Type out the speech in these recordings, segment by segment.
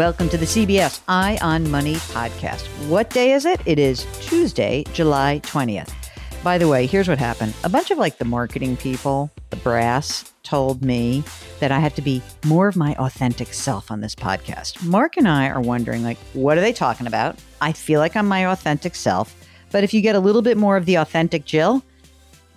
Welcome to the CBS Eye on Money podcast. What day is it? It is Tuesday, July 20th. By the way, here's what happened. A bunch of like the marketing people, the brass, told me that I have to be more of my authentic self on this podcast. Mark and I are wondering like what are they talking about? I feel like I'm my authentic self, but if you get a little bit more of the authentic Jill,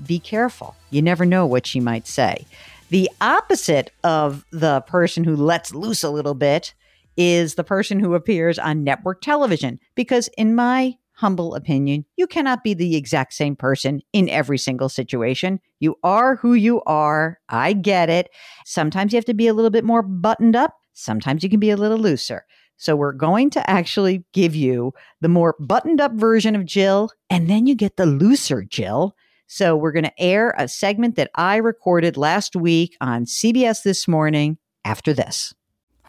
be careful. You never know what she might say. The opposite of the person who lets loose a little bit is the person who appears on network television. Because, in my humble opinion, you cannot be the exact same person in every single situation. You are who you are. I get it. Sometimes you have to be a little bit more buttoned up, sometimes you can be a little looser. So, we're going to actually give you the more buttoned up version of Jill, and then you get the looser Jill. So, we're going to air a segment that I recorded last week on CBS This Morning after this.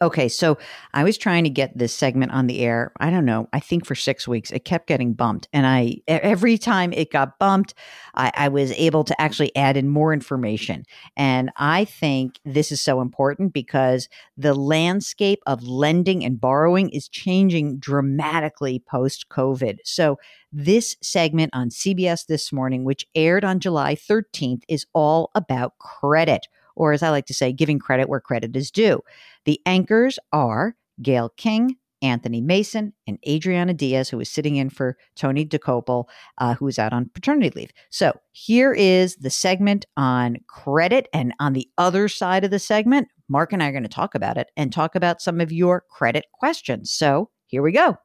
Okay, so I was trying to get this segment on the air. I don't know. I think for six weeks, it kept getting bumped, and I every time it got bumped, I, I, was able to actually add in more information. And I think this is so important because the landscape of lending and borrowing is changing dramatically post COVID. So this segment on CBS this morning, which aired on July 13th, is all about credit or as I like to say, giving credit where credit is due. The anchors are Gayle King, Anthony Mason, and Adriana Diaz, who is sitting in for Tony Dokoupil, uh, who is out on paternity leave. So here is the segment on credit. And on the other side of the segment, Mark and I are going to talk about it and talk about some of your credit questions. So here we go.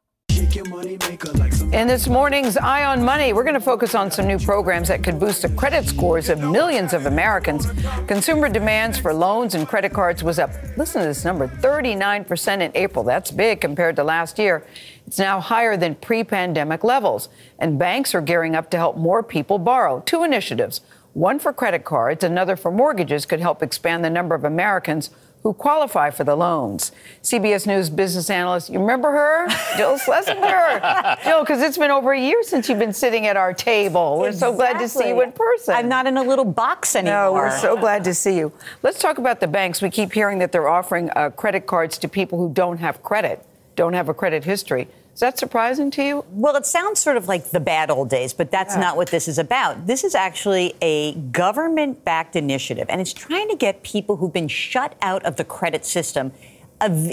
In this morning's Eye on Money, we're going to focus on some new programs that could boost the credit scores of millions of Americans. Consumer demands for loans and credit cards was up, listen to this number, 39% in April. That's big compared to last year. It's now higher than pre pandemic levels. And banks are gearing up to help more people borrow. Two initiatives one for credit cards, another for mortgages, could help expand the number of Americans who qualify for the loans. CBS News business analyst, you remember her? Jill Schlesinger. Jill, because it's been over a year since you've been sitting at our table. We're exactly. so glad to see you in person. I'm not in a little box anymore. No, we're so glad to see you. Let's talk about the banks. We keep hearing that they're offering uh, credit cards to people who don't have credit, don't have a credit history. Is that surprising to you? Well, it sounds sort of like the bad old days, but that's yeah. not what this is about. This is actually a government backed initiative, and it's trying to get people who've been shut out of the credit system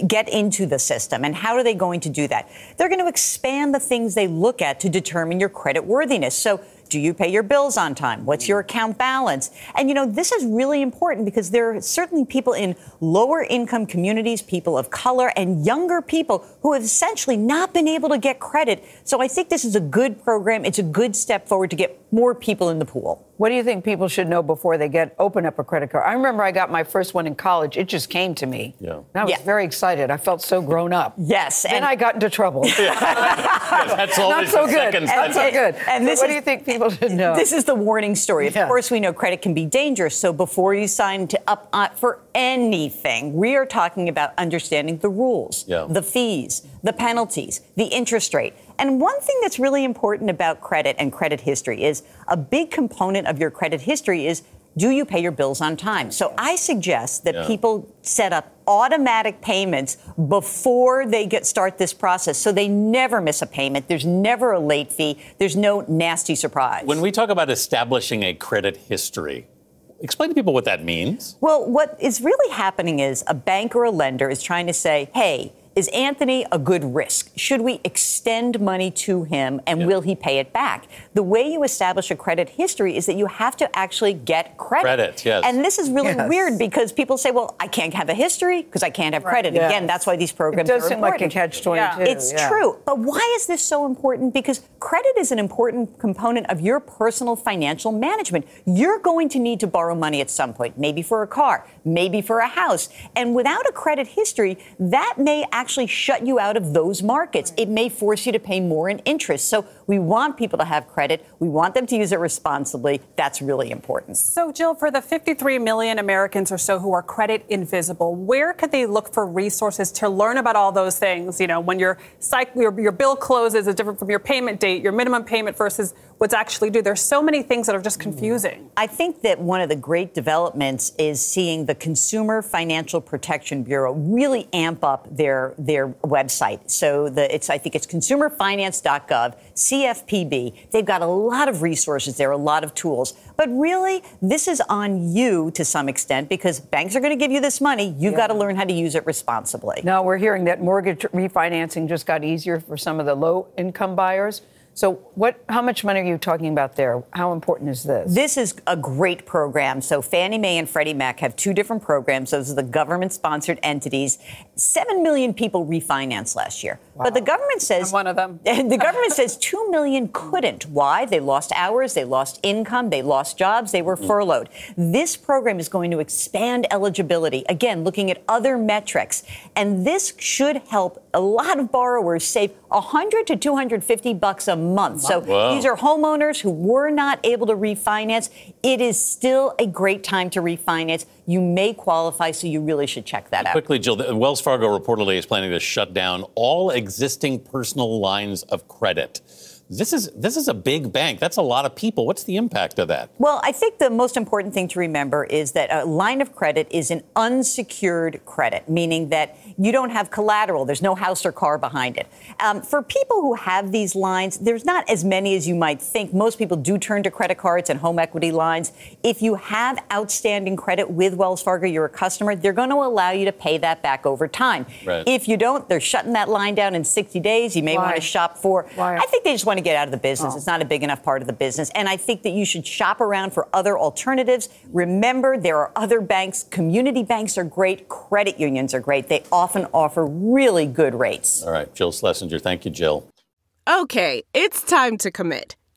get into the system. And how are they going to do that? They're going to expand the things they look at to determine your credit worthiness. So do you pay your bills on time? What's your mm. account balance? And you know, this is really important because there are certainly people in lower income communities, people of color, and younger people who have essentially not been able to get credit. So I think this is a good program. It's a good step forward to get more people in the pool. What do you think people should know before they get open up a credit card? I remember I got my first one in college. It just came to me. Yeah. And I was yeah. very excited. I felt so grown up. Yes. Then I got into trouble. yeah, that's Not so good. And, Not so good. And this what is, do you think people should know? This is the warning story. Of yeah. course, we know credit can be dangerous. So before you sign to up uh, for anything, we are talking about understanding the rules, yeah. the fees, the penalties, the interest rate. And one thing that's really important about credit and credit history is a big component of your credit history is do you pay your bills on time? So I suggest that yeah. people set up automatic payments before they get start this process so they never miss a payment. There's never a late fee. There's no nasty surprise. When we talk about establishing a credit history, explain to people what that means. Well, what is really happening is a bank or a lender is trying to say, hey, is Anthony a good risk? Should we extend money to him and will he pay it back? The way you establish a credit history is that you have to actually get credit. Credit, yes. And this is really Yes. weird because people say, well, I can't have a history because I can't have credit. Yes. Again, that's why these It programs does are seem like a important. catch 22. It's yeah. true. But why is this so important? Because credit is an important component of your personal financial management. You're going to need to borrow money at some point, maybe for a car, maybe for a house. And without a credit history, that may actually shut you out of those markets. It may force you to pay more in interest. So we want people to have credit. We want them to use it responsibly. That's really important. So, Jill, for the 53 million Americans or so who are credit invisible, where could they look for resources to learn about all those things? You know, when your, cyc- your, your bill closes is different from your payment date, your minimum payment versus what's actually due. There's so many things that are just confusing. I think that one of the great developments is seeing the Consumer Financial Protection Bureau really amp up their their website. So the it's I think it's consumerfinance.gov, CFPB. They've got a lot of resources there, a lot of tools. But really, this is on you to some extent because banks are going to give you this money. You've got to learn how to use it responsibly. Now we're hearing that mortgage refinancing just got easier for some of the low income buyers. So what how much money are you talking about there? How important is this? This is a great program. So Fannie Mae and Freddie Mac have two different programs. Those are the government-sponsored entities. Seven million people refinanced last year, but the government says I'm one of them. the government says two million couldn't. Why? They lost hours, they lost income, they lost jobs, they were hmm. furloughed. This program is going to expand eligibility. Again, looking at other metrics, and this should help a lot of borrowers save 100 to 250 bucks a month. So Wow. these are homeowners who were not able to refinance. It is still a great time to refinance. You may qualify, so you really should check that out. Quickly, Jill, Wells Fargo reportedly is planning to shut down all existing personal lines of credit. This is this is a big bank. That's a lot of people. What's the impact of that? Well, I think the most important thing to remember is that a line of credit is an unsecured credit, meaning that you don't have collateral. There's no house or car behind it. Um, for people who have these lines, there's not as many as you might think. Most people do turn to credit cards and home equity lines. If you have outstanding credit with Wells Fargo, you're a customer, they're going to allow you to pay that back over time. Right. If you don't, they're shutting that line down in 60 days. You may Why? want to shop for. Why? I think they just want to get out of the business. Oh. It's not a big enough part of the business. And I think that you should shop around for other alternatives. Remember, there are other banks. Community banks are great. Credit unions are great. They often offer really good rates. All right, Jill Schlesinger. Thank you, Jill. Okay, it's time to commit.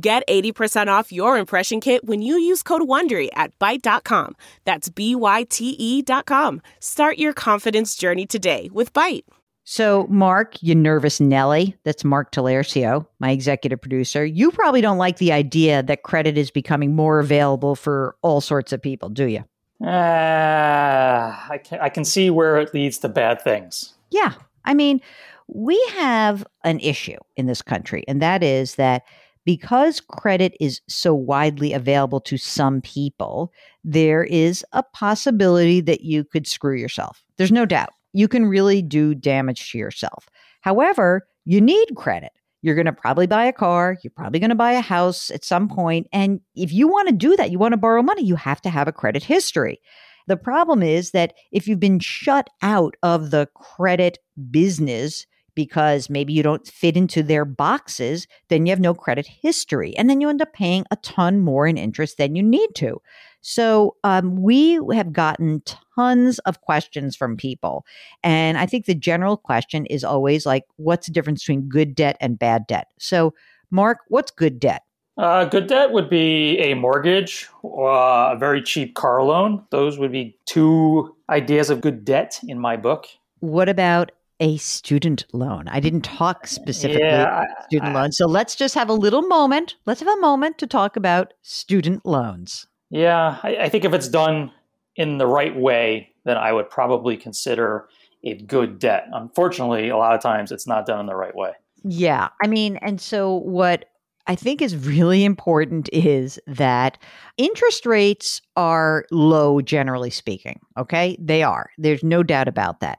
Get 80% off your impression kit when you use code WONDERY at Byte.com. That's B-Y-T-E dot com. Start your confidence journey today with Byte. So, Mark, you nervous Nelly, that's Mark Talercio, my executive producer. You probably don't like the idea that credit is becoming more available for all sorts of people, do you? Uh, I, can, I can see where it leads to bad things. Yeah. I mean, we have an issue in this country, and that is that because credit is so widely available to some people, there is a possibility that you could screw yourself. There's no doubt. You can really do damage to yourself. However, you need credit. You're going to probably buy a car. You're probably going to buy a house at some point. And if you want to do that, you want to borrow money, you have to have a credit history. The problem is that if you've been shut out of the credit business because maybe you don't fit into their boxes, then you have no credit history. And then you end up paying a ton more in interest than you need to. So um, we have gotten tons of questions from people. And I think the general question is always like, what's the difference between good debt and bad debt? So, Mark, what's good debt? Uh, good debt would be a mortgage, uh, a very cheap car loan. Those would be two ideas of good debt in my book. What about a student loan? I didn't talk specifically Yeah, about student loans. So let's just have a little moment. Let's have a moment to talk about student loans. Yeah, I, I think if it's done in the right way, then I would probably consider it good debt. Unfortunately, a lot of times it's not done in the right way. Yeah. I mean, and so what I think is really important is that interest rates are low, generally speaking. Okay. They are. There's no doubt about that.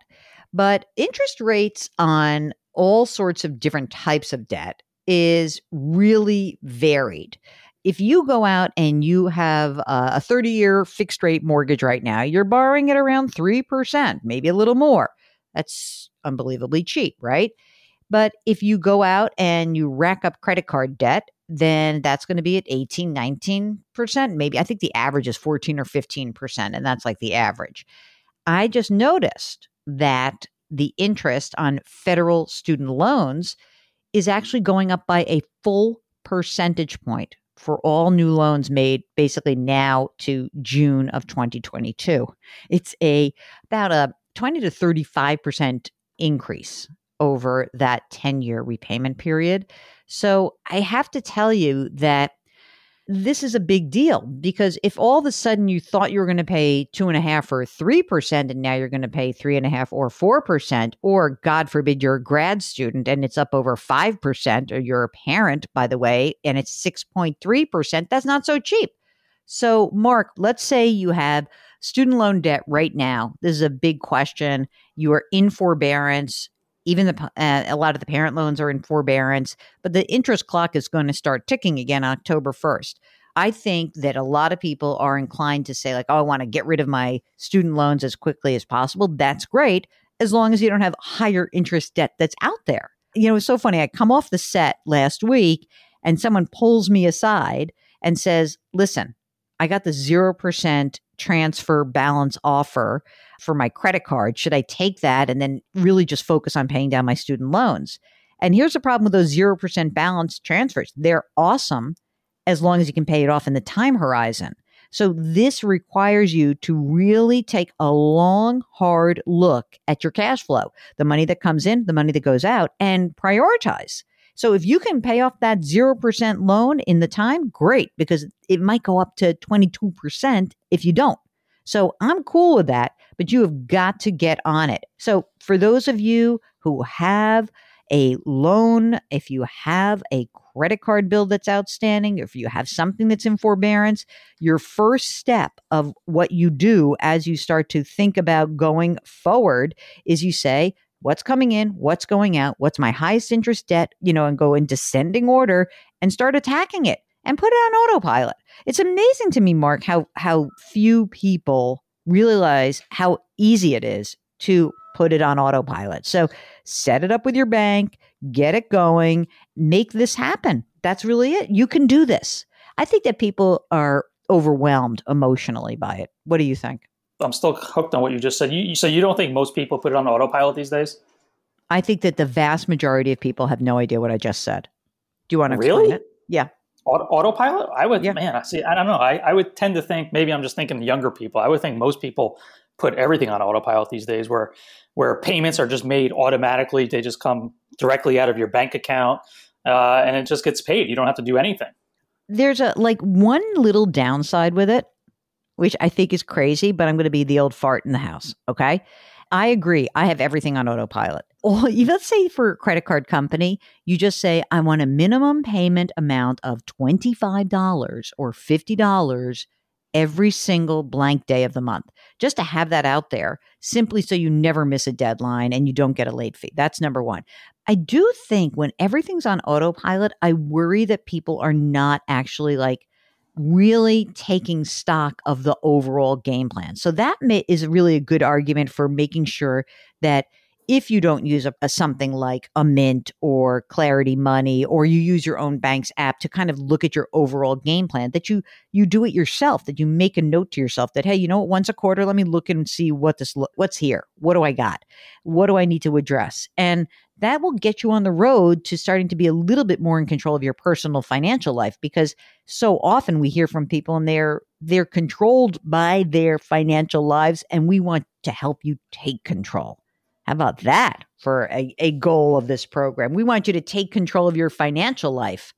But interest rates on all sorts of different types of debt is really varied. If you go out and you have a 30 year fixed rate mortgage right now, you're borrowing at around 3%, maybe a little more. That's unbelievably cheap, right? But if you go out and you rack up credit card debt, then that's going to be at 18, 19%. Maybe I think the average is 14 or 15%, and that's like the average. I just noticed that the interest on federal student loans is actually going up by a full percentage point for all new loans made basically now to June of 2022. It's a about a 20 to 35% increase over that 10 year repayment period. So I have to tell you that this is a big deal because if all of a sudden you thought you were going to pay two and a half or three percent and now you're going to pay three and a half or four percent, or God forbid you're a grad student and it's up over five percent, or you're a parent, by the way, and it's 6.3 percent, that's not so cheap. So, Mark, let's say you have student loan debt right now. This is a big question. You are in forbearance even the uh, a lot of the parent loans are in forbearance, but the interest clock is going to start ticking again October 1st. I think that a lot of people are inclined to say like, "Oh, I want to get rid of my student loans as quickly as possible." That's great as long as you don't have higher interest debt that's out there. You know, it's so funny. I come off the set last week and someone pulls me aside and says, "Listen, I got the 0% transfer balance offer for my credit card. Should I take that and then really just focus on paying down my student loans? And here's the problem with those 0% balance transfers they're awesome as long as you can pay it off in the time horizon. So this requires you to really take a long, hard look at your cash flow, the money that comes in, the money that goes out, and prioritize. So if you can pay off that 0% loan in the time, great, because it might go up to 22% if you don't. So I'm cool with that, but you have got to get on it. So for those of you who have a loan, if you have a credit card bill that's outstanding, if you have something that's in forbearance, your first step of what you do as you start to think about going forward is you say, what's coming in, what's going out, what's my highest interest debt, you know, and go in descending order and start attacking it and put it on autopilot. It's amazing to me, Mark, how how few people realize how easy it is to put it on autopilot. So set it up with your bank, get it going, make this happen. That's really it. You can do this. I think that people are overwhelmed emotionally by it. What do you think? I'm still hooked on what you just said. You, so you don't think most people put it on autopilot these days? I think that the vast majority of people have no idea what I just said. Do you want to really? it? Yeah. Auto, autopilot? I would, yeah. man, I see. I don't know. I, I would tend to think maybe I'm just thinking younger people. I would think most people put everything on autopilot these days, where where payments are just made automatically. They just come directly out of your bank account, uh, and it just gets paid. You don't have to do anything. There's a like one little downside with it, which I think is crazy, but I'm going to be the old fart in the house. Okay. I agree. I have everything on autopilot. Let's say for a credit card company, you just say, I want a minimum payment amount of $25 or $50 every single blank day of the month, just to have that out there, simply so you never miss a deadline and you don't get a late fee. That's number one. I do think when everything's on autopilot, I worry that people are not actually like really taking stock of the overall game plan. So that may, is really a good argument for making sure that if you don't use a, a, something like a mint or clarity money or you use your own bank's app to kind of look at your overall game plan that you you do it yourself that you make a note to yourself that hey you know what? Once a quarter let me look and see what this what's here? What do i got? What do i need to address? And that will get you on the road to starting to be a little bit more in control of your personal financial life because so often we hear from people and they're they're controlled by their financial lives and we want to help you take control. How about that for a, a goal of this program? We want you to take control of your financial life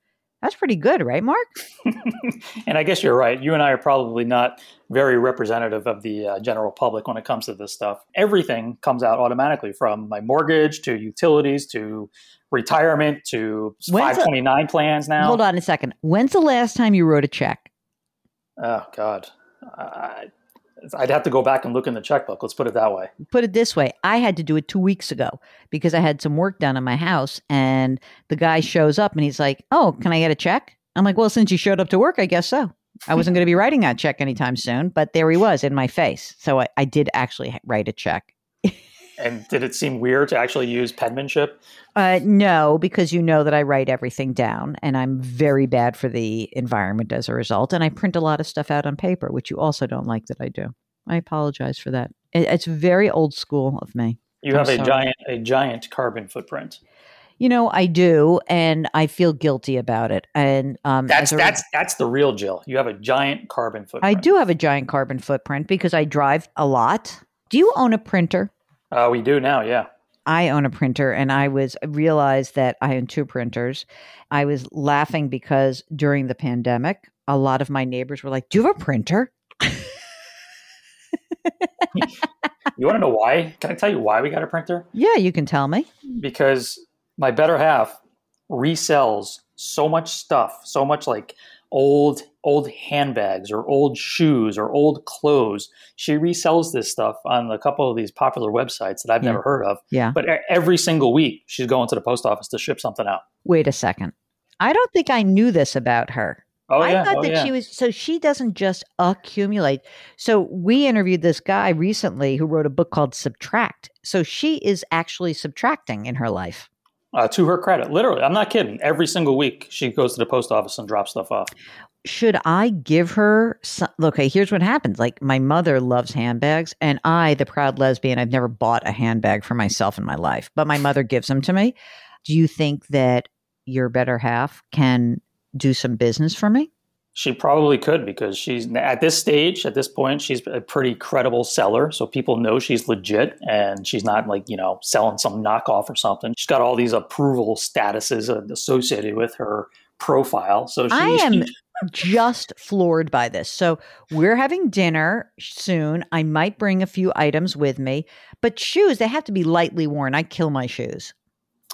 That's pretty good, right, Mark? and I guess you're right. You and I are probably not very representative of the uh, general public when it comes to this stuff. Everything comes out automatically from my mortgage to utilities to retirement to When's 529 plans now. Hold on a second. When's the last time you wrote a check? Oh, God. I, I'd have to go back and look in the checkbook. Let's put it that way. Put it this way I had to do it two weeks ago because I had some work done in my house, and the guy shows up and he's like, Oh, can I get a check? I'm like, Well, since you showed up to work, I guess so. I wasn't going to be writing that check anytime soon, but there he was in my face. So I, I did actually write a check. and did it seem weird to actually use penmanship? Uh, no, because you know that I write everything down and I'm very bad for the environment as a result. And I print a lot of stuff out on paper, which you also don't like that I do. I apologize for that. It, it's very old school of me. You I'm have sorry. a giant a giant carbon footprint. You know, I do, and I feel guilty about it. And um, that's a, that's that's the real Jill. You have a giant carbon footprint. I do have a giant carbon footprint because I drive a lot. Do you own a printer? Uh, we do now, yeah. I own a printer and I was realized that I own two printers. I was laughing because during the pandemic, a lot of my neighbors were like, "Do you have a printer?" you want to know why? Can I tell you why we got a printer? Yeah, you can tell me. Because my better half resells so much stuff, so much like old old handbags or old shoes or old clothes. She resells this stuff on a couple of these popular websites that I've yeah. never heard of. Yeah. But every single week she's going to the post office to ship something out. Wait a second. I don't think I knew this about her. Oh, yeah. I thought oh, that yeah. she was so she doesn't just accumulate. So we interviewed this guy recently who wrote a book called Subtract. So she is actually subtracting in her life. Uh, to her credit, literally, I'm not kidding. Every single week, she goes to the post office and drops stuff off should I give her some? Okay, here's what happens. Like, my mother loves handbags, and I, the proud lesbian, I've never bought a handbag for myself in my life, but my mother gives them to me. Do you think that your better half can do some business for me? She probably could because she's at this stage, at this point, she's a pretty credible seller. So people know she's legit and she's not like, you know, selling some knockoff or something. She's got all these approval statuses associated with her profile. So she, I am just floored by this. So we're having dinner soon. I might bring a few items with me, but shoes, they have to be lightly worn. I kill my shoes.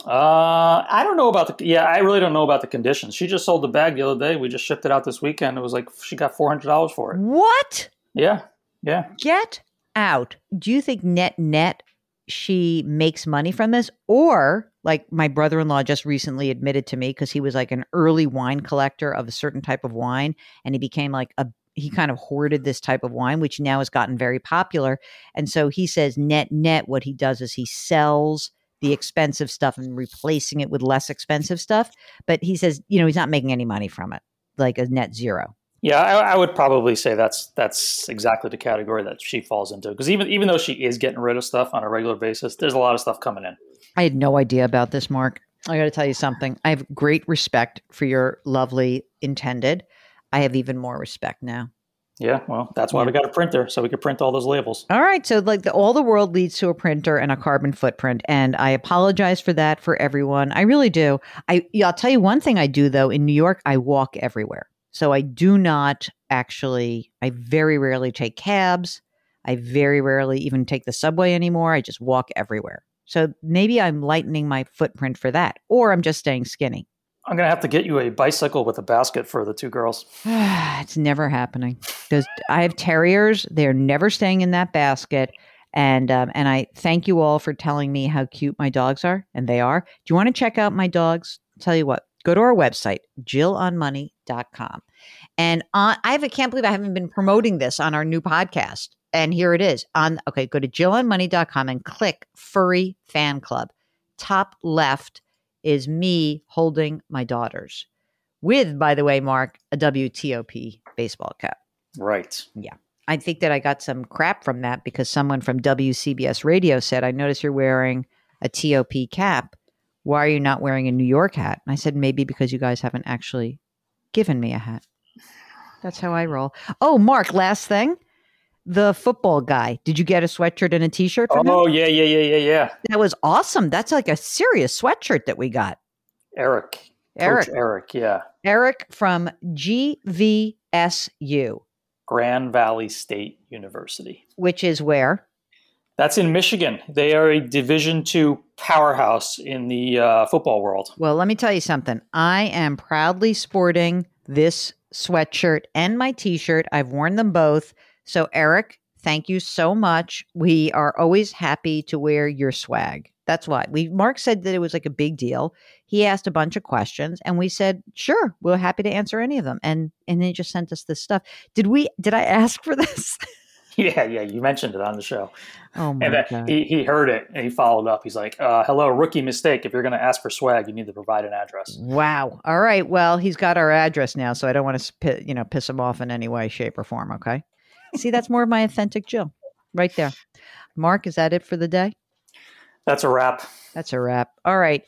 Uh, I don't know about the. Yeah, I really don't know about the conditions. She just sold the bag the other day. We just shipped it out this weekend. It was like she got four hundred dollars for it. What? Yeah, yeah. Get out. Do you think net net she makes money from this, or like my brother-in-law just recently admitted to me because he was like an early wine collector of a certain type of wine and he became like a he kind of hoarded this type of wine which now has gotten very popular and so he says net net what he does is he sells the expensive stuff and replacing it with less expensive stuff but he says you know he's not making any money from it like a net zero yeah, I, I, would probably say that's that's exactly the category that she falls into. Because even even though she is getting rid of stuff on a regular basis, there's a lot of stuff coming in. I had no idea about this, Mark. I got to tell you something. I have great respect for your lovely intended. I have even more respect now. Yeah, well, that's why yeah. we got a printer, so we could print all those labels. All right, so like the, all the world leads to a printer and a carbon footprint, and I apologize for that for everyone. I really do. I, I'll tell you one thing I do though. In New York, I walk everywhere, so I do not actually. I very rarely take cabs. I very rarely even take the subway anymore. I just walk everywhere. So maybe I'm lightening my footprint for that, or I'm just staying skinny. I'm gonna have to get you a bicycle with a basket for the two girls. it's never happening. Those I have terriers; they're never staying in that basket. And um, and I thank you all for telling me how cute my dogs are, and they are. Do you want to check out my dogs? I'll tell you what, go to our website, jillonmoney.com. And on, I have, I can't believe I haven't been promoting this on our new podcast and here it is on okay go to jillonmoney.com and click furry fan club top left is me holding my daughters with by the way mark a wtop baseball cap. Right. Yeah. I think that i got some crap from that because someone from wcbs radio said i notice you're wearing a top cap. Why are you not wearing a new york hat? And i said maybe because you guys haven't actually given me a hat. That's how i roll. Oh mark last thing the football guy. Did you get a sweatshirt and a t-shirt from oh, him? yeah, yeah, yeah, yeah, yeah. That was awesome. That's like a serious sweatshirt that we got. Eric. Eric. Coach Eric, yeah. Eric from GVSU. Grand Valley State University. Which is where? That's in Michigan. They are a Division two powerhouse in the uh, football world. Well, let me tell you something. I am proudly sporting this sweatshirt and my T-shirt. I've worn them both. So, Eric, thank you so much. We are always happy to wear your swag. That's why we. Mark said that it was like a big deal. He asked a bunch of questions, and we said, "Sure, we're happy to answer any of them." And and they just sent us this stuff. Did we? Did I ask for this? Yeah, yeah, you mentioned it on the show. Oh my and god! he, he heard it and he followed up. He's like, uh, "Hello, rookie mistake. If you're going to ask for swag, you need to provide an address." Wow. All right. Well, he's got our address now, so I don't want to you know piss him off in any way, shape, or form. Okay. See, that's more of my authentic Jill, right there. Mark, is that it for the day? That's a wrap. That's a wrap. All right.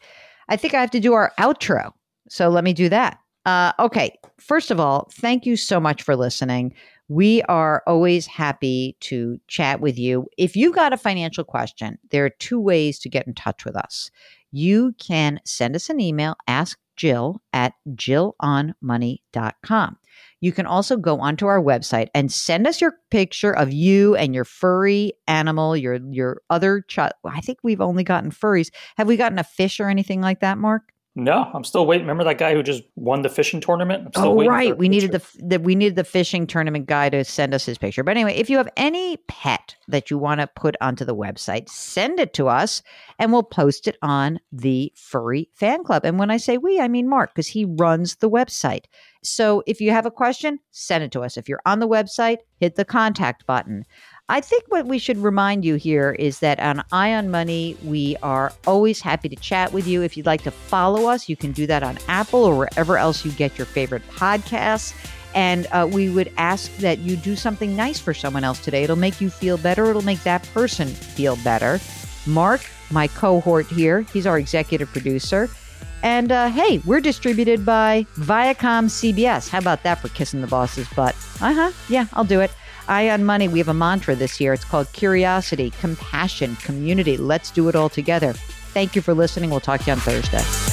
I think I have to do our outro. So let me do that. Uh, okay. First of all, thank you so much for listening. We are always happy to chat with you. If you've got a financial question, there are two ways to get in touch with us. You can send us an email, ask Jill at jillonmoney.com. You can also go onto our website and send us your picture of you and your furry animal, your your other child. I think we've only gotten furries. Have we gotten a fish or anything like that, Mark? No, I'm still waiting. Remember that guy who just won the fishing tournament? I'm still oh, right. We needed the, the we needed the fishing tournament guy to send us his picture. But anyway, if you have any pet that you want to put onto the website, send it to us, and we'll post it on the furry fan club. And when I say we, I mean Mark because he runs the website. So if you have a question, send it to us. If you're on the website, hit the contact button. I think what we should remind you here is that on Eye on Money, we are always happy to chat with you. If you'd like to follow us, you can do that on Apple or wherever else you get your favorite podcasts. And uh, we would ask that you do something nice for someone else today. It'll make you feel better, it'll make that person feel better. Mark, my cohort here, he's our executive producer. And uh, hey, we're distributed by Viacom CBS. How about that for kissing the boss's butt? Uh huh. Yeah, I'll do it. Eye on Money, we have a mantra this year. It's called curiosity, compassion, community. Let's do it all together. Thank you for listening. We'll talk to you on Thursday.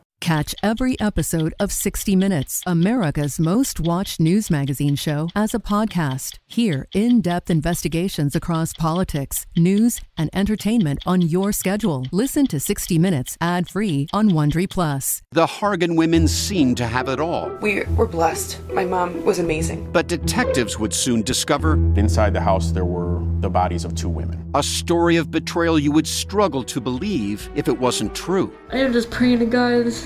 Catch every episode of 60 Minutes, America's most watched news magazine show, as a podcast. Hear in depth investigations across politics, news, and entertainment on your schedule. Listen to 60 Minutes ad free on Wondery Plus. The Hargan women seemed to have it all. We were blessed. My mom was amazing. But detectives would soon discover Inside the house, there were the bodies of two women. a story of betrayal you would struggle to believe if it wasn't true. I am just praying to God. This